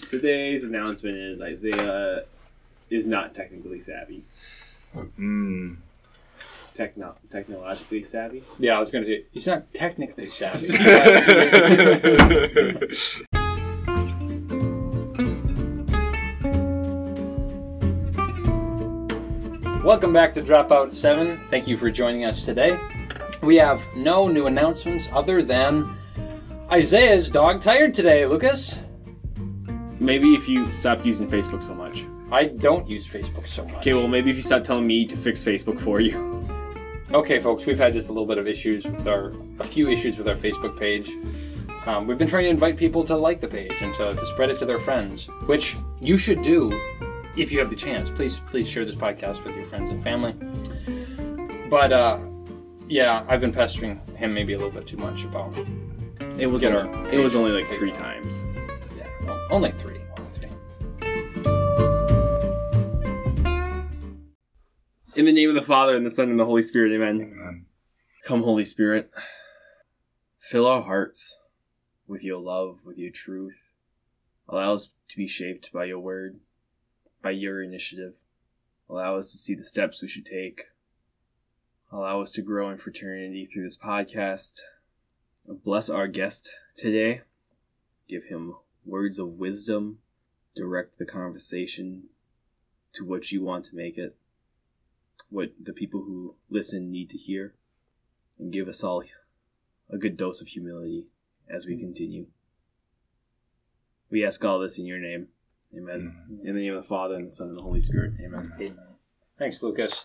Today's announcement is Isaiah is not technically savvy. Mm. Techno- technologically savvy. Yeah, I was going to say, he's not technically savvy. Welcome back to Dropout 7. Thank you for joining us today. We have no new announcements other than Isaiah's dog tired today, Lucas. Maybe if you stop using Facebook so much. I don't use Facebook so much. Okay, well, maybe if you stop telling me to fix Facebook for you. Okay, folks, we've had just a little bit of issues with our, a few issues with our Facebook page. Um, we've been trying to invite people to like the page and to, to spread it to their friends, which you should do if you have the chance. Please, please share this podcast with your friends and family. But uh, yeah, I've been pestering him maybe a little bit too much about. It was Get only, our it was only like three times. Yeah, well, only three. Only three. In the name of the Father and the Son and the Holy Spirit, Amen. Amen. Come, Holy Spirit, fill our hearts with your love, with your truth. Allow us to be shaped by your word, by your initiative. Allow us to see the steps we should take. Allow us to grow in fraternity through this podcast. Bless our guest today. Give him words of wisdom. Direct the conversation to what you want to make it. What the people who listen need to hear and give us all a good dose of humility as we mm-hmm. continue. We ask all this in your name. Amen. Mm-hmm. In the name of the Father, and the Son, and the Holy Spirit. Amen. Amen. Thanks, Lucas.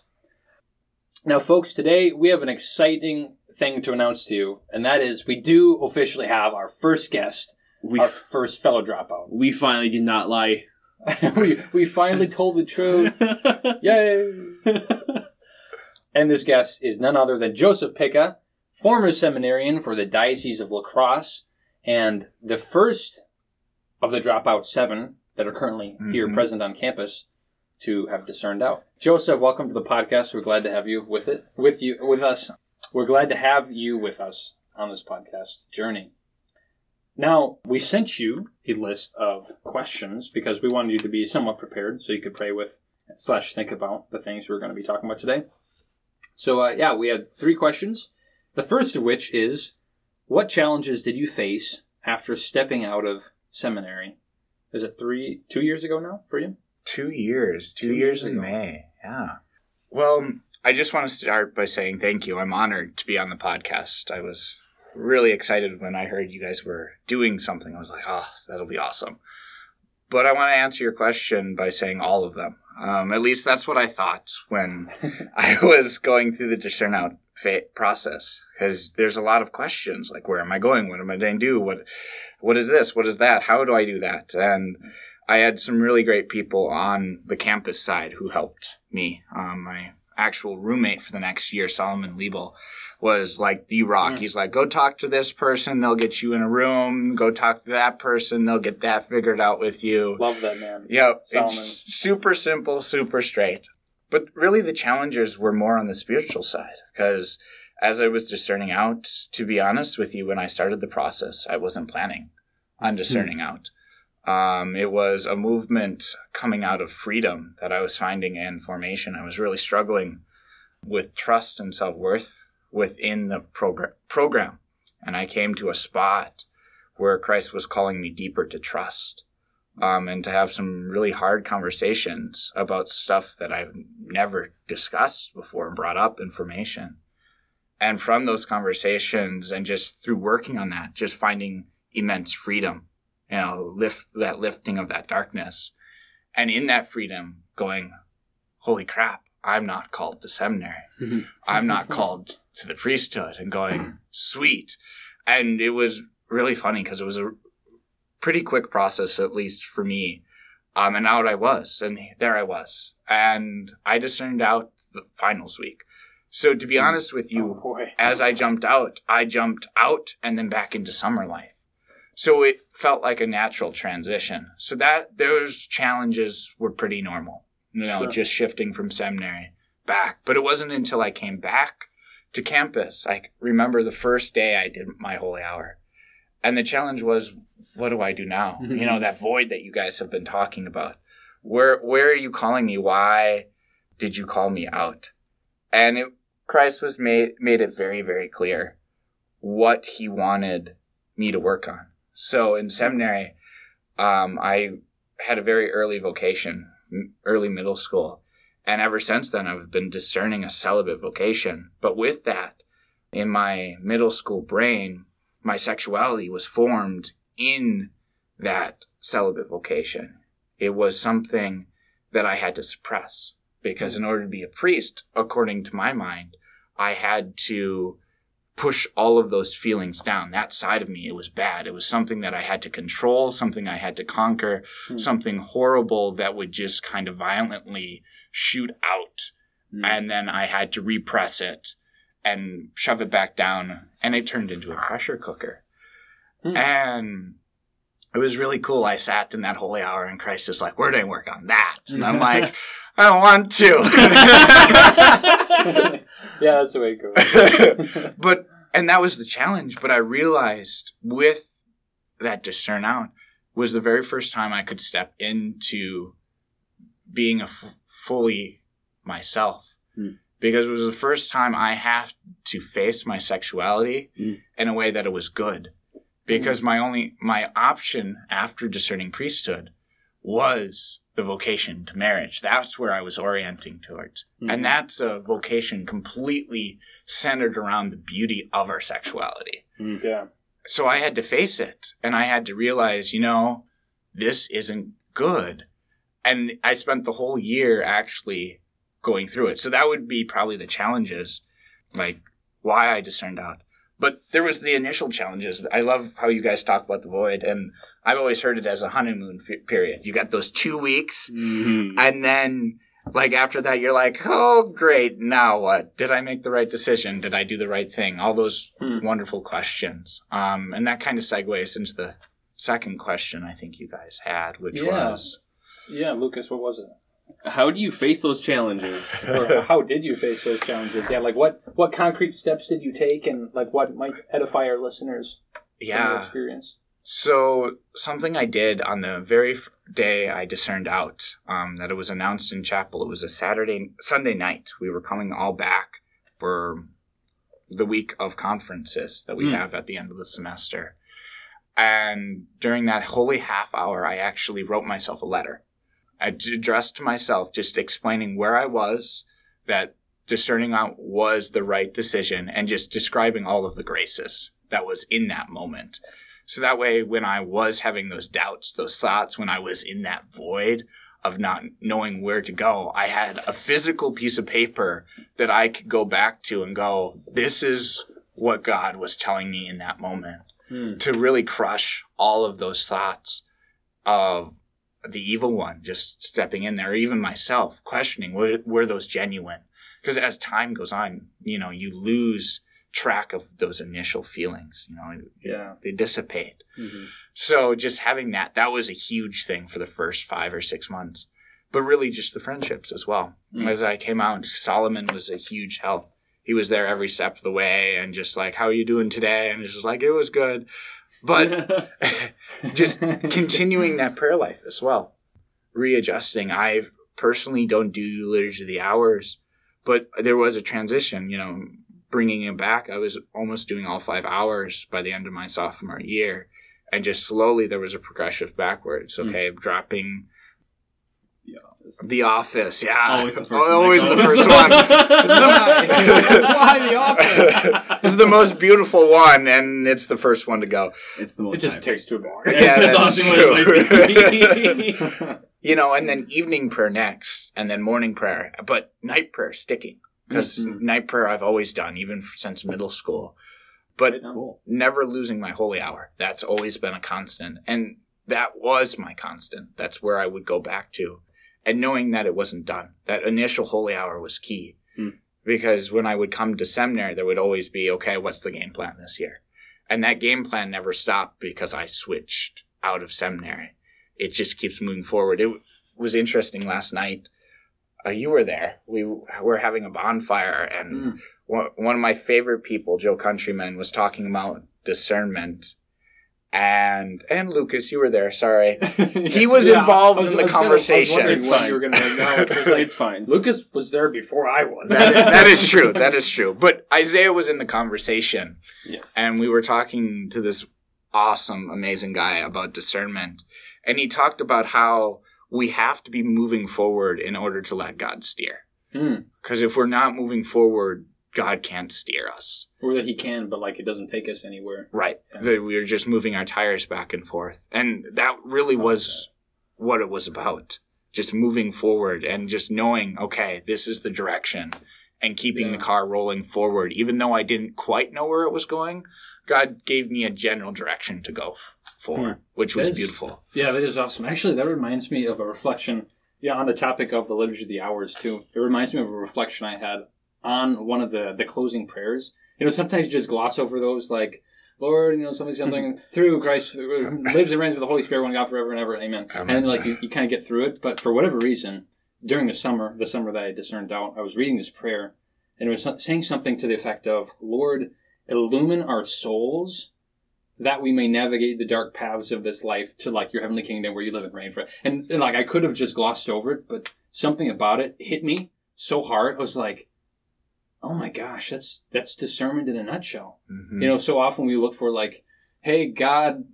Now, folks, today we have an exciting thing to announce to you, and that is we do officially have our first guest, We, our first fellow dropout. we finally did not lie. we, we finally told the truth. Yay! And this guest is none other than Joseph Pica, former seminarian for the Diocese of La Crosse, and the first of the dropout seven that are currently here Mhm. present on campus to have discerned out. Joseph, welcome to the podcast. We're glad to have you with it, with you, with us. We're glad to have you with us on this podcast journey. Now, we sent you a list of questions because we wanted you to be somewhat prepared so you could pray with slash think about the things we're going to be talking about today. So, uh, yeah, we had three questions. The first of which is What challenges did you face after stepping out of seminary? Is it three, two years ago now for you? Two years. Two, Two years, years in. May. Yeah. Well, I just want to start by saying thank you. I'm honored to be on the podcast. I was really excited when I heard you guys were doing something. I was like, oh, that'll be awesome. But I want to answer your question by saying all of them. Um, at least that's what I thought when I was going through the discern out fa- process. Because there's a lot of questions like, where am I going? What am I going to do? What, what is this? What is that? How do I do that? And I had some really great people on the campus side who helped me. Um, my actual roommate for the next year, Solomon Liebel, was like the rock. Mm. He's like, go talk to this person, they'll get you in a room. Go talk to that person, they'll get that figured out with you. Love that man. Yep, Solomon. it's super simple, super straight. But really, the challenges were more on the spiritual side because as I was discerning out, to be honest with you, when I started the process, I wasn't planning on discerning out. Um, it was a movement coming out of freedom that I was finding in formation. I was really struggling with trust and self worth within the progr- program. And I came to a spot where Christ was calling me deeper to trust um, and to have some really hard conversations about stuff that I've never discussed before and brought up information. And from those conversations and just through working on that, just finding immense freedom, you know, lift that lifting of that darkness. And in that freedom, going, holy crap, I'm not called to seminary. Mm-hmm. I'm not called to the priesthood and going, mm-hmm. sweet. And it was really funny because it was a pretty quick process, at least for me. Um, and out I was, and there I was. And I discerned out the finals week. So to be mm. honest with you, Oh, as I jumped out, I jumped out and then back into summer life. So it felt like a natural transition. So that those challenges were pretty normal. You know, Sure. just shifting from seminary back. But it wasn't until I came back to campus. I remember the first day I did my holy hour. And the challenge was what do I do now? You know, that void that you guys have been talking about. Where where are you calling me? Why did you call me out? And it, Christ was made made it very very clear what he wanted me to work on. So in seminary, um, I had a very early vocation, early middle school, and ever since then I've been discerning a celibate vocation. But with that, in my middle school brain, my sexuality was formed in that celibate vocation. It was something that I had to suppress because in order to be a priest, according to my mind, I had to push all of those feelings down. That side of me, it was bad. It was something that I had to control, something I had to conquer, Hmm. something horrible that would just kind of violently shoot out. Mm. And then I had to repress it and shove it back down. And it turned into a pressure cooker. Hmm. And it was really cool. I sat in that holy hour and Christ is like, we're doing work on that? And I'm like, I don't want to. yeah, that's the way it goes. but and that was the challenge but i realized with that discern out was the very first time i could step into being a f- fully myself Hmm. because it was the first time i had to face my sexuality Hmm. in a way that it was good because my only my option after discerning priesthood was the vocation to marriage that's where i was orienting towards Mhm. and that's a vocation completely centered around the beauty of our sexuality. yeah. So I had to face it and I had to realize, you know, this isn't good. And I spent the whole year actually going through it. So that would be probably the challenges, like why I discerned out. But there was the initial challenges. I love how you guys talk about the void, and I've always heard it as a honeymoon f- period. You got those two weeks Mhm. and then like after that you're like oh great now what did i make the right decision did i do the right thing all those Hmm. wonderful questions um, and that kind of segues into the second question i think you guys had which Yeah. was Yeah, Lucas, what was it? How do you face those challenges? or how did you face those challenges? Yeah, like what what concrete steps did you take, and like what might edify our listeners from your yeah experience? so something i did on the very day i discerned out um, that it was announced in chapel it was a saturday sunday night we were coming all back for the week of conferences that we Hmm. have at the end of the semester And during that holy half hour, I actually wrote myself a letter. I addressed to myself, just explaining where I was, that discerning out was the right decision, and just describing all of the graces that was in that moment. So that way, when I was having those doubts, those thoughts, when I was in that void of not knowing where to go, I had a physical piece of paper that I could go back to and go, this is what God was telling me in that moment Hmm. to really crush all of those thoughts of the evil one just stepping in there, even myself questioning were, were those genuine? Because as time goes on, you know, you lose track of those initial feelings. You know, Yeah. they dissipate. hmm So just having that, that was a huge thing for the first five or six months. But really just the friendships as well. Mm. As I came out, Solomon was a huge help. He was there every step of the way and just like, how are you doing today? And it's just like, it was good. But just continuing that prayer life as well. Readjusting. I personally don't do liturgy of the hours, but there was a transition, you know, bringing it back. I was almost doing all five hours by the end of my sophomore year. And just slowly there was a progressive backwards. Hmm. Okay, dropping you Office. The Office. Yeah, Always the first one. Always that the first one. Why The Office? It's the most beautiful one, and it's the first one to go. It's the most. It just time. takes too long. Yeah, That's that's often what true. you know, and then evening prayer next, and then morning prayer, but night prayer sticking because Mhm. night prayer I've always done, even since middle school. But Cool. never losing my holy hour. That's always been a constant, and that was my constant. That's where I would go back to, and knowing that it wasn't done. That initial holy hour was key, Hmm. because when I would come to seminary, there would always be, okay, what's the game plan this year? And that game plan never stopped because I switched out of seminary. It just keeps moving forward. It was interesting last night. Uh, you were there. We were having a bonfire, and Mm. one one of my favorite people, Joe Countryman, was talking about discernment and and Lucas, you were there. Sorry, he was yeah. involved was- in I the was gonna- I was conversation. It's fine. you were going to acknowledge. Like, it's fine. Lucas was there before I was. that, that is true. That is true. But Isaiah was in the conversation. Yeah. And we were talking to this awesome, amazing guy about discernment. And he talked about how we have to be moving forward in order to let God steer. Hmm. Because if we're not moving forward, God can't steer us. Or that he can, but like it doesn't take us anywhere. Right. Yeah. That we were just moving our tires back and forth. And that really was what it was about. Just moving forward and just knowing, okay, this is the direction and keeping Yeah. the car rolling forward. Even though I didn't quite know where it was going, God gave me a general direction to go for, Hmm. which was That is- beautiful. Yeah, that is awesome. Actually, that reminds me of a reflection. Yeah, on the topic of the liturgy of the hours too. It reminds me of a reflection I had on one of the the closing prayers. You know, sometimes you just gloss over those, like Lord, you know, something mm-hmm. something through Christ uh, mm-hmm. lives and reigns with the Holy Spirit, one God forever and ever, amen. Amen. And like you, you kind of get through it, but for whatever reason, during the summer, the summer that I discerned out, I was reading this prayer, and it was saying something to the effect of, "Lord, illumine our souls." that we may navigate the dark paths of this life to like your heavenly kingdom where you live and reign for and, and like I could have just glossed over it, but something about it hit me so hard. I was like, oh my gosh, that's that's discernment in a nutshell. Mhm. You know, so often we look for like, hey, God,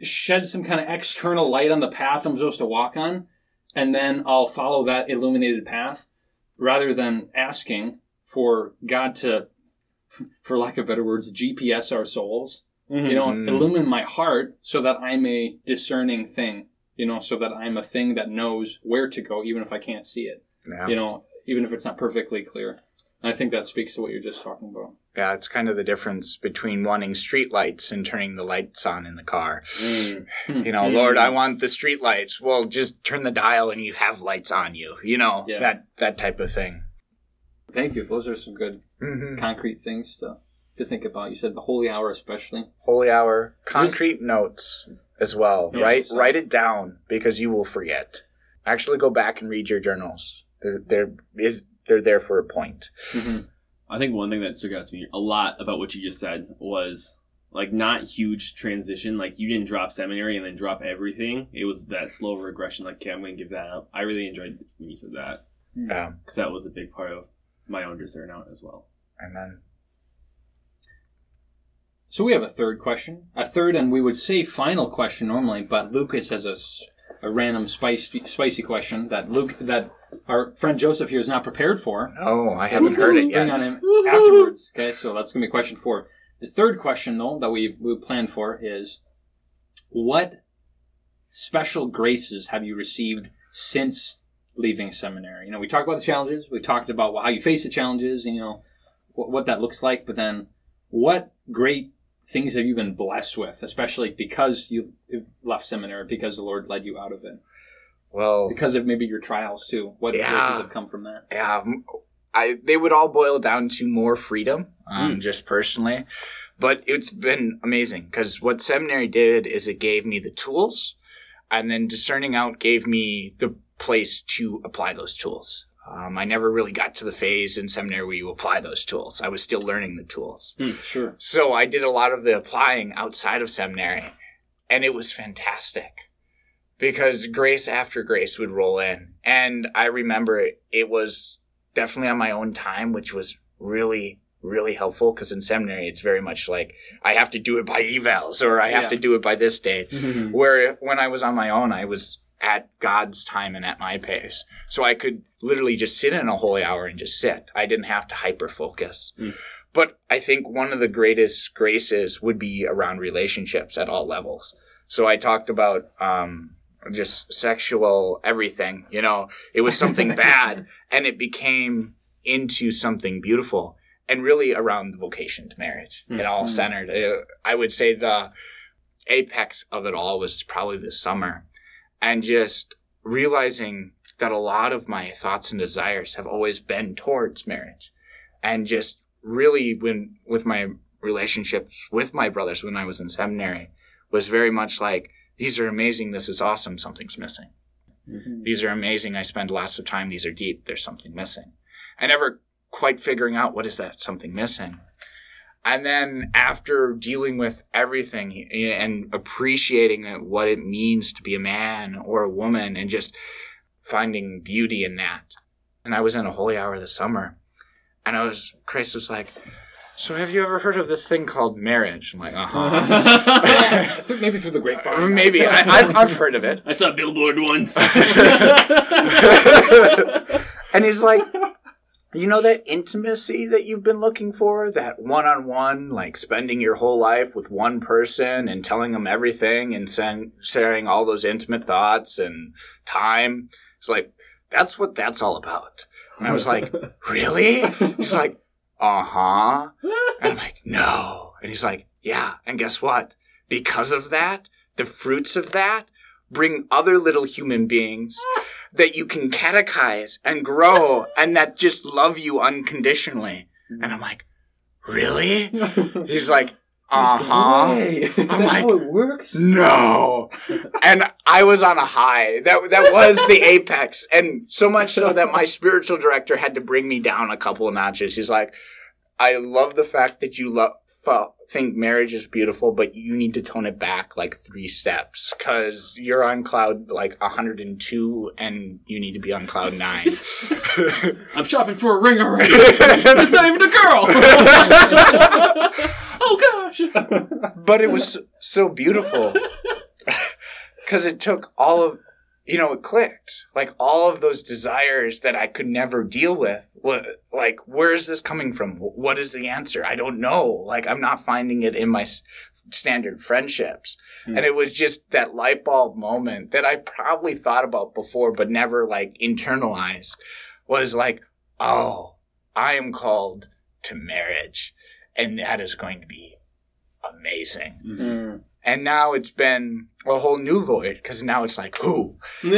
shed some kind of external light on the path I'm supposed to walk on, and then I'll follow that illuminated path, rather than asking for God to, for lack of better words, GPS our souls you know, Mhm. illumine my heart so that I'm a discerning thing, you know, so that I'm a thing that knows where to go, even if I can't see it, yeah. you know, even if it's not perfectly clear. And I think that speaks to what you're just talking about. yeah, it's kind of the difference between wanting street lights and turning the lights on in the car. Hmm. You know, Hmm. Lord, I want the street lights. Well, just turn the dial and you have lights on you. You know, Yeah. that that type of thing. Thank you. Those are some good Mm-hmm. concrete things to, to think about. You said the holy hour, especially. Holy hour, concrete notes as well. Yes, right, so- write it down because you will forget. Actually, go back and read your journals. They're they're is they're there for a point. Mm-hmm. I think one thing that stuck out to me a lot about what you just said was like not huge transition. Like you didn't drop seminary and then drop everything. It was that slow regression. Like, okay, I'm going to give that up. I really enjoyed when you said that Yeah, because that was a big part of my own discern out as well. and then So we have a third question, a third, and we would say final question normally, but Lucas has a, a random spicy, spicy question that Luke that our friend Joseph here is not prepared for. oh, I haven't he's heard it yet. on him afterwards. Okay, so that's gonna be question four. The third question, though, that we we planned for is, what special graces have you received since leaving seminary? You know, we talked about the challenges. We talked about how you face the challenges. You know, what, what that looks like. But then, what great things have you been blessed with, especially because you left seminary, because the Lord led you out of it, Well, because of maybe your trials too. What Yeah. graces have come from that? yeah, I they would all boil down to more freedom, um, Mm. just personally. But it's been amazing because what seminary did is it gave me the tools, and then discerning out gave me the place to apply those tools. Um, I never really got to the phase in seminary where you apply those tools. I was still learning the tools. Hmm, sure. So I did a lot of the applying outside of seminary, and it was fantastic because grace after grace would roll in. And I remember it, it was definitely on my own time, which was really, really helpful because in seminary, it's very much like I have to do it by evals or I have Yeah. to do it by this date. Mhm. Where when I was on my own, I was at God's time and at my pace. So I could literally just sit in a holy hour and just sit. I didn't have to hyper focus. Mm. But I think one of the greatest graces would be around relationships at all levels. So I talked about um, just sexual everything. You know, it was something bad and it became into something beautiful and really around the vocation to marriage. It all centered. Uh, I would say the apex of it all was probably this summer and just realizing that a lot of my thoughts and desires have always been towards marriage and just really when with my relationships with my brothers when i was in seminary was very much like these are amazing this is awesome something's missing Mhm. these are amazing i spend lots of time these are deep there's something missing i never quite figuring out what is that something missing And then after dealing with everything and appreciating what it means to be a man or a woman and just finding beauty in that. And I was in a holy hour this summer and I was, Christ was like, so have you ever heard of this thing called marriage? I'm like, uh huh. I think Maybe through the grapevine. Maybe I, I've, I've heard of it. I saw a billboard once. and he's like, you know that intimacy that you've been looking for, that one-on-one, like spending your whole life with one person and telling them everything and sen- sharing all those intimate thoughts and time. It's like that's what that's all about. And I was like, really? He's like, uh huh. And I'm like, no. And he's like, yeah. And guess what? Because of that, the fruits of that bring other little human beings that you can catechize and grow and that just love you unconditionally. And I'm like, really? He's like, uh huh. I'm like, how it works. no. And I was on a high. That that was the apex, and so much so that my spiritual director had to bring me down a couple of notches. He's like, I love the fact that you love think marriage is beautiful, but you need to tone it back like three steps because you're on cloud like 102 and you need to be on cloud nine. I'm shopping for a ring already. it's not even a girl. oh gosh. but it was so beautiful because it took all of you know, it clicked. Like all of those desires that I could never deal with. What, like, where is this coming from? What is the answer? I don't know. Like, I'm not finding it in my s- standard friendships. Hmm. And it was just that light bulb moment that I probably thought about before, but never like internalized was like, oh, I am called to marriage. And that is going to be amazing. Mm. And now it's been a whole new void because now it's like, who? Give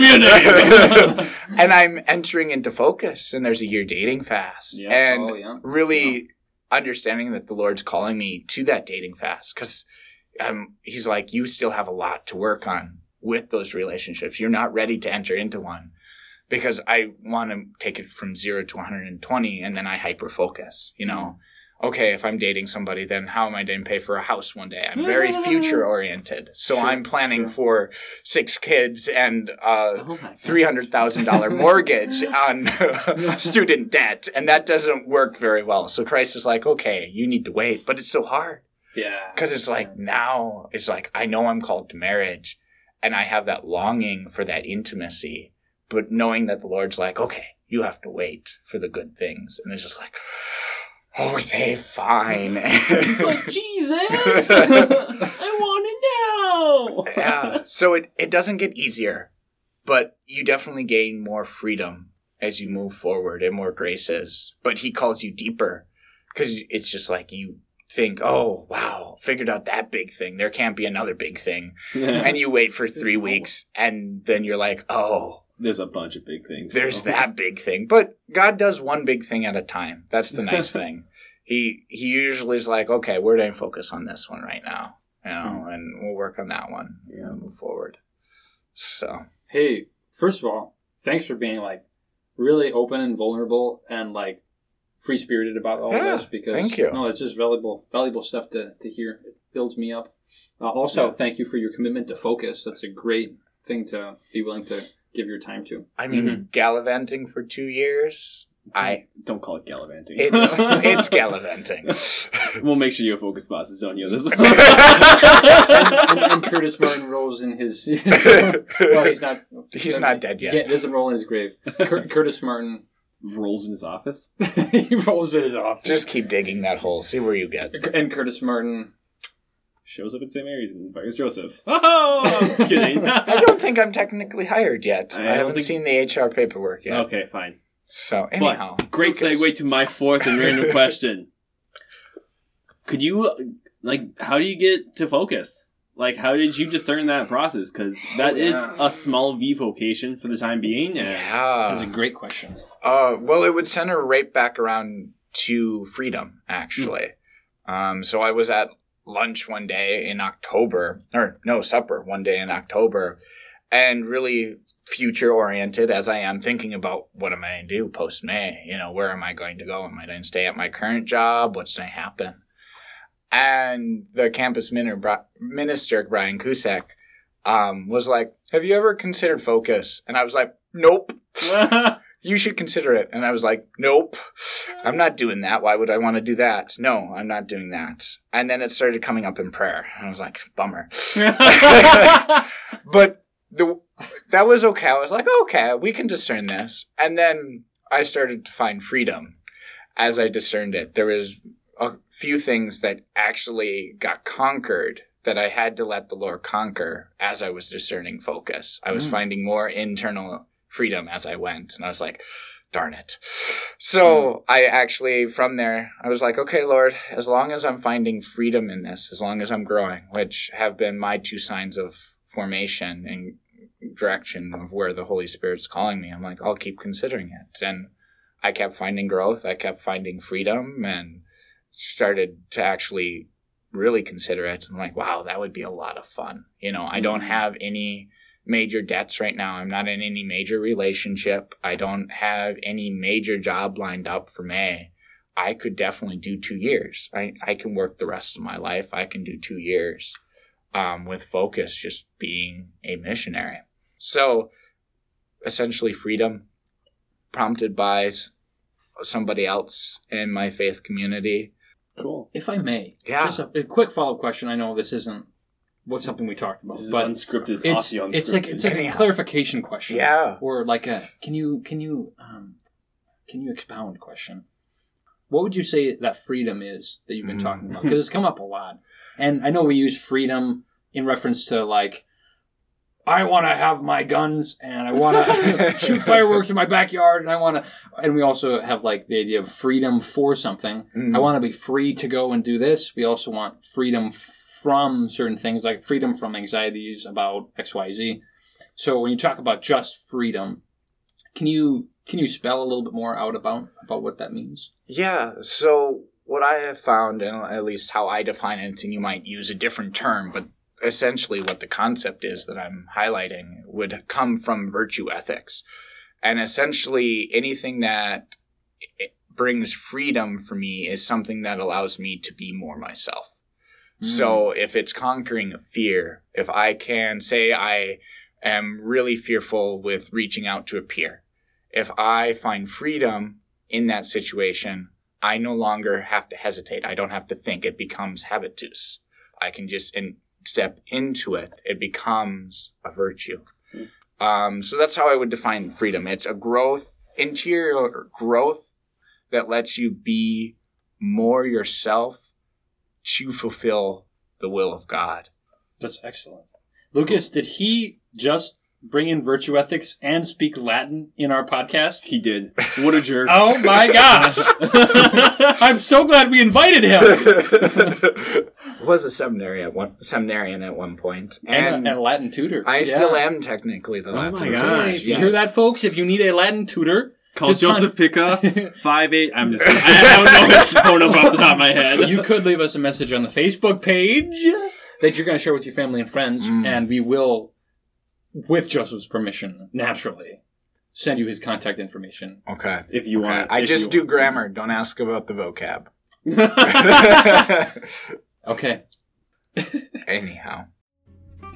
me a name. and I'm entering into focus, and there's a year dating fast, Yeah. and Oh, yeah. really understanding that the Lord's calling me to that dating fast because um, He's like, you still have a lot to work on with those relationships. You're not ready to enter into one because I want to take it from zero to 120, and then I hyper focus. You know. Okay, if I'm dating somebody, then how am I going to pay for a house one day? I'm very future oriented, so Sure, I'm planning sure. for six kids and a Oh three hundred thousand dollar mortgage on student debt, and that doesn't work very well. So Christ is like, okay, you need to wait, but it's so hard Yeah. because it's like now it's like I know I'm called to marriage, and I have that longing for that intimacy, but knowing that the Lord's like, okay, you have to wait for the good things, and it's just like, oh, they fine. like Jesus. I want to know. yeah. So it, it doesn't get easier, but you definitely gain more freedom as you move forward and more graces. But he calls you deeper because it's just like you think, oh, wow, figured out that big thing. There can't be another big thing. And you wait for three weeks and then you're like, oh, There's a bunch of big things. there's so. that big thing. But God does one big thing at a time. That's the nice thing. He he usually is like, okay, we're going to focus on this one right now, you know, and we'll work on that one, you know, move forward. So Hey, first of all, thanks for being like really open and vulnerable and like free spirited about all Yeah, this because thank you. no, it's just valuable valuable stuff to, to hear. It builds me up. Uh, also, Yeah. thank you for your commitment to focus. That's a great thing to be willing to give your time to. I mean, mm-hmm. gallivanting for two years. I Don't call it gallivanting. it's it's gallivanting. we'll make sure you focus boss is on you this one. and, and Curtis Martin rolls in his. well, he's not. He's not dead yet. Yeah, doesn't roll in his grave. Cur- Curtis Martin. Rolls in his office. he rolls in his office. Just keep digging that hole. See where you get. and Curtis Martin. Shows up at St. Mary's and fires Joseph. Oh, I'm just kidding. I don't think I'm technically hired yet. I I, haven't think- seen the HR paperwork yet. okay, fine. So anyhow, Great Lucas. segue to my fourth and random question. Could you, like, how do you get to focus? Like, how did you discern that process? Because that is a small V vocation for the time being. And That's a great question. Uh, well, it would center right back around to freedom, actually. Um, so I was at lunch one day in October, or no, supper one day in October, and really future oriented as I am thinking about what am I going to do post May? You know, where am I going to go? Am I going to stay at my current job? What's going to happen? And the campus minister, Brian Cusack, um, was like, Have you ever considered focus? And I was like, Nope. you should consider it. And I was like, Nope. I'm not doing that. Why would I want to do that? No, I'm not doing that. And then it started coming up in prayer. And I was like, Bummer. but the that was okay. I was like, okay, we can discern this. And then I started to find freedom as I discerned it. There was a few things that actually got conquered that I had to let the Lord conquer as I was discerning focus. I was mm. finding more internal freedom as I went. And I was like, darn it. So mm. I actually, from there, I was like, okay, Lord, as long as I'm finding freedom in this, as long as I'm growing, which have been my two signs of formation and direction of where the Holy Spirit's calling me, I'm like, I'll keep considering it. And I kept finding growth. I kept finding freedom and started to actually really consider it. I'm like, wow, that would be a lot of fun. You know, I don't mm-hmm. have any major debts right now. I'm not in any major relationship. I don't have any major job lined up for May. I could definitely do two years. I, I can work the rest of my life. I can do two years um, with focus, just being a missionary. So essentially, freedom prompted by somebody else in my faith community Cool. If I may, yeah. Just a, a quick follow up question. I know this isn't what's something we talked about, this but unscripted. It's, unscripted. it's like it's like Anyhow. a clarification question. Yeah. Or like a can you can you um, can you expound question? What would you say that freedom is that you've been mm. talking about? Because it's come up a lot, and I know we use freedom in reference to like I want to have my guns and I want to shoot fireworks in my backyard and I want to and we also have like the idea of freedom for something. Mm-hmm. I want to be free to go and do this. We also want freedom from certain things like freedom from anxieties about XYZ. So when you talk about just freedom, can you can you spell a little bit more out about about what that means? Yeah, so what I have found, and at least how I define it, and you might use a different term, but essentially what the concept is that I'm highlighting would come from virtue ethics. And essentially anything that brings freedom for me is something that allows me to be more myself. Mm. So if it's conquering a fear, if I can say I am really fearful with reaching out to a peer, if I find freedom in that situation, I no longer have to hesitate. I don't have to think. It becomes habitus. I can just, and step into it, it becomes a virtue. Um, so that's how I would define freedom. It's a growth, interior growth that lets you be more yourself to fulfill the will of God. That's excellent. Lucas, did he just bring in virtue ethics and speak Latin in our podcast? He did. What a jerk. oh my gosh. I'm so glad we invited him. was a seminary at one seminarian at one point. and, and, a, and a Latin tutor. I yeah. still am technically the oh Latin my gosh. Yes. You hear that folks? If you need a Latin tutor, Call Joseph Picka five eight. I'm just. Kidding. I, don't know his phone number off the top of my head. You could leave us a message on the Facebook page that you're going to share with your family and friends, mm. and we will with Joseph's permission, naturally, send you his contact information. Okay. If you okay. want. I just do want. grammar. Don't ask about the vocab. okay. Anyhow.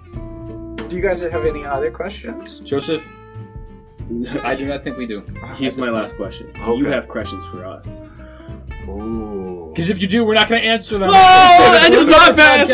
Do you guys have any other questions? Joseph, I do not think we do. Here's my last question. Do okay. you have questions for us? Ooh. Because if you do, we're not going to answer them. No, I did not pass.